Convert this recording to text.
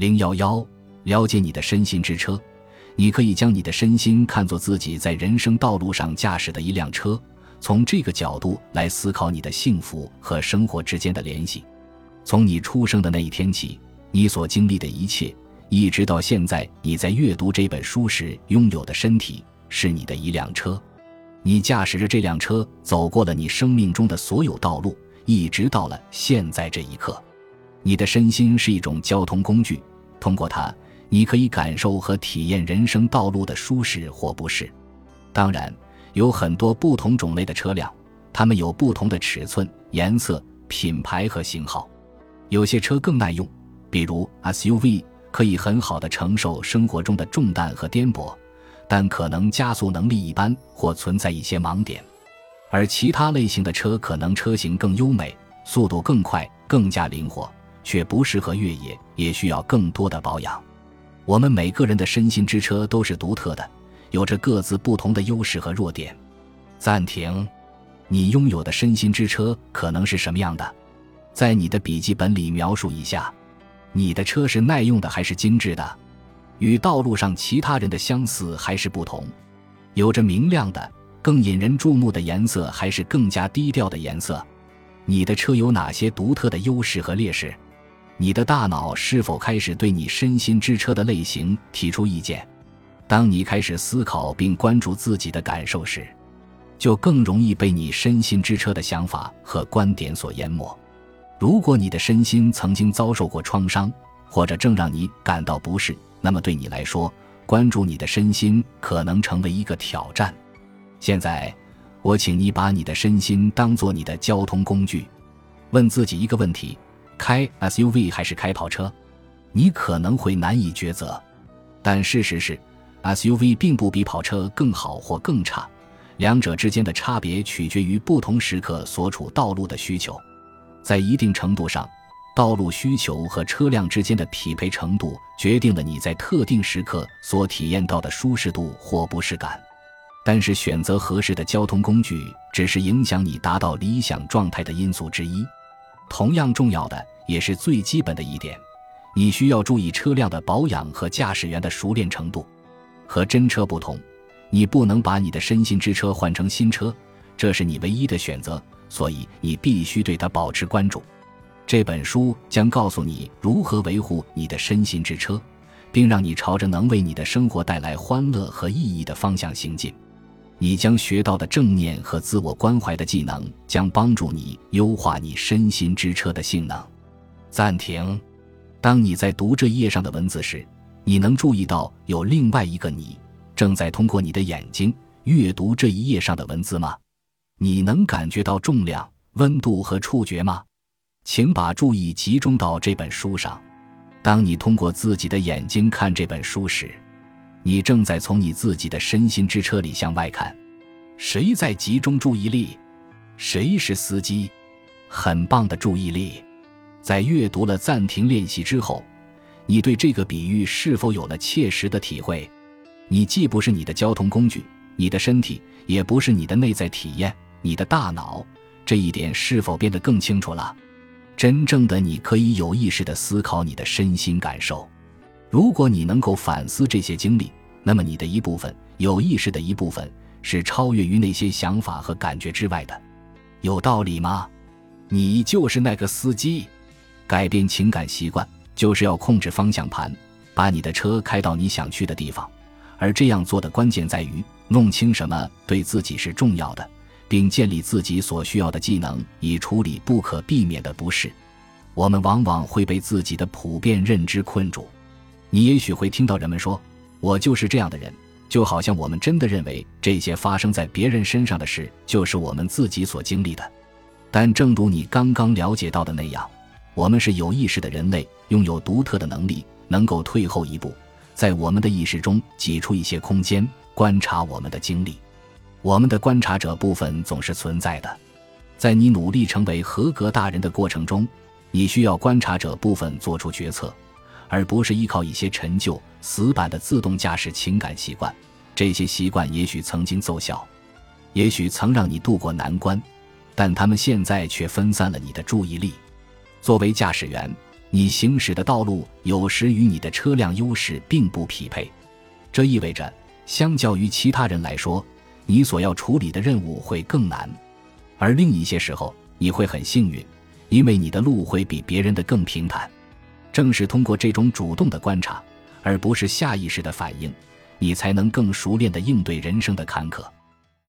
零幺幺，了解你的身心之车。你可以将你的身心看作自己在人生道路上驾驶的一辆车，从这个角度来思考你的幸福和生活之间的联系。从你出生的那一天起，你所经历的一切，一直到现在，你在阅读这本书时拥有的身体，是你的一辆车。你驾驶着这辆车走过了你生命中的所有道路，一直到了现在这一刻。你的身心是一种交通工具，通过它。你可以感受和体验人生道路的舒适或不适。当然，有很多不同种类的车辆，它们有不同的尺寸、颜色、品牌和型号。有些车更耐用，比如 SUV，可以很好的承受生活中的重担和颠簸，但可能加速能力一般或存在一些盲点。而其他类型的车可能车型更优美，速度更快，更加灵活，却不适合越野，也需要更多的保养。我们每个人的身心之车都是独特的，有着各自不同的优势和弱点。暂停，你拥有的身心之车可能是什么样的？在你的笔记本里描述一下。你的车是耐用的还是精致的？与道路上其他人的相似还是不同？有着明亮的、更引人注目的颜色还是更加低调的颜色？你的车有哪些独特的优势和劣势？你的大脑是否开始对你身心之车的类型提出意见？当你开始思考并关注自己的感受时，就更容易被你身心之车的想法和观点所淹没。如果你的身心曾经遭受过创伤，或者正让你感到不适，那么对你来说，关注你的身心可能成为一个挑战。现在，我请你把你的身心当做你的交通工具，问自己一个问题。开 SUV 还是开跑车，你可能会难以抉择。但事实是，SUV 并不比跑车更好或更差，两者之间的差别取决于不同时刻所处道路的需求。在一定程度上，道路需求和车辆之间的匹配程度决定了你在特定时刻所体验到的舒适度或不适感。但是，选择合适的交通工具只是影响你达到理想状态的因素之一。同样重要的。也是最基本的一点，你需要注意车辆的保养和驾驶员的熟练程度。和真车不同，你不能把你的身心之车换成新车，这是你唯一的选择，所以你必须对它保持关注。这本书将告诉你如何维护你的身心之车，并让你朝着能为你的生活带来欢乐和意义的方向行进。你将学到的正念和自我关怀的技能，将帮助你优化你身心之车的性能。暂停。当你在读这页上的文字时，你能注意到有另外一个你正在通过你的眼睛阅读这一页上的文字吗？你能感觉到重量、温度和触觉吗？请把注意集中到这本书上。当你通过自己的眼睛看这本书时，你正在从你自己的身心之车里向外看。谁在集中注意力？谁是司机？很棒的注意力。在阅读了暂停练习之后，你对这个比喻是否有了切实的体会？你既不是你的交通工具，你的身体也不是你的内在体验，你的大脑，这一点是否变得更清楚了？真正的你可以有意识地思考你的身心感受。如果你能够反思这些经历，那么你的一部分有意识的一部分是超越于那些想法和感觉之外的。有道理吗？你就是那个司机。改变情感习惯，就是要控制方向盘，把你的车开到你想去的地方。而这样做的关键在于弄清什么对自己是重要的，并建立自己所需要的技能，以处理不可避免的不适。我们往往会被自己的普遍认知困住。你也许会听到人们说：“我就是这样的人。”就好像我们真的认为这些发生在别人身上的事就是我们自己所经历的。但正如你刚刚了解到的那样。我们是有意识的人类，拥有独特的能力，能够退后一步，在我们的意识中挤出一些空间，观察我们的经历。我们的观察者部分总是存在的。在你努力成为合格大人的过程中，你需要观察者部分做出决策，而不是依靠一些陈旧、死板的自动驾驶情感习惯。这些习惯也许曾经奏效，也许曾让你度过难关，但他们现在却分散了你的注意力。作为驾驶员，你行驶的道路有时与你的车辆优势并不匹配，这意味着，相较于其他人来说，你所要处理的任务会更难。而另一些时候，你会很幸运，因为你的路会比别人的更平坦。正是通过这种主动的观察，而不是下意识的反应，你才能更熟练地应对人生的坎坷。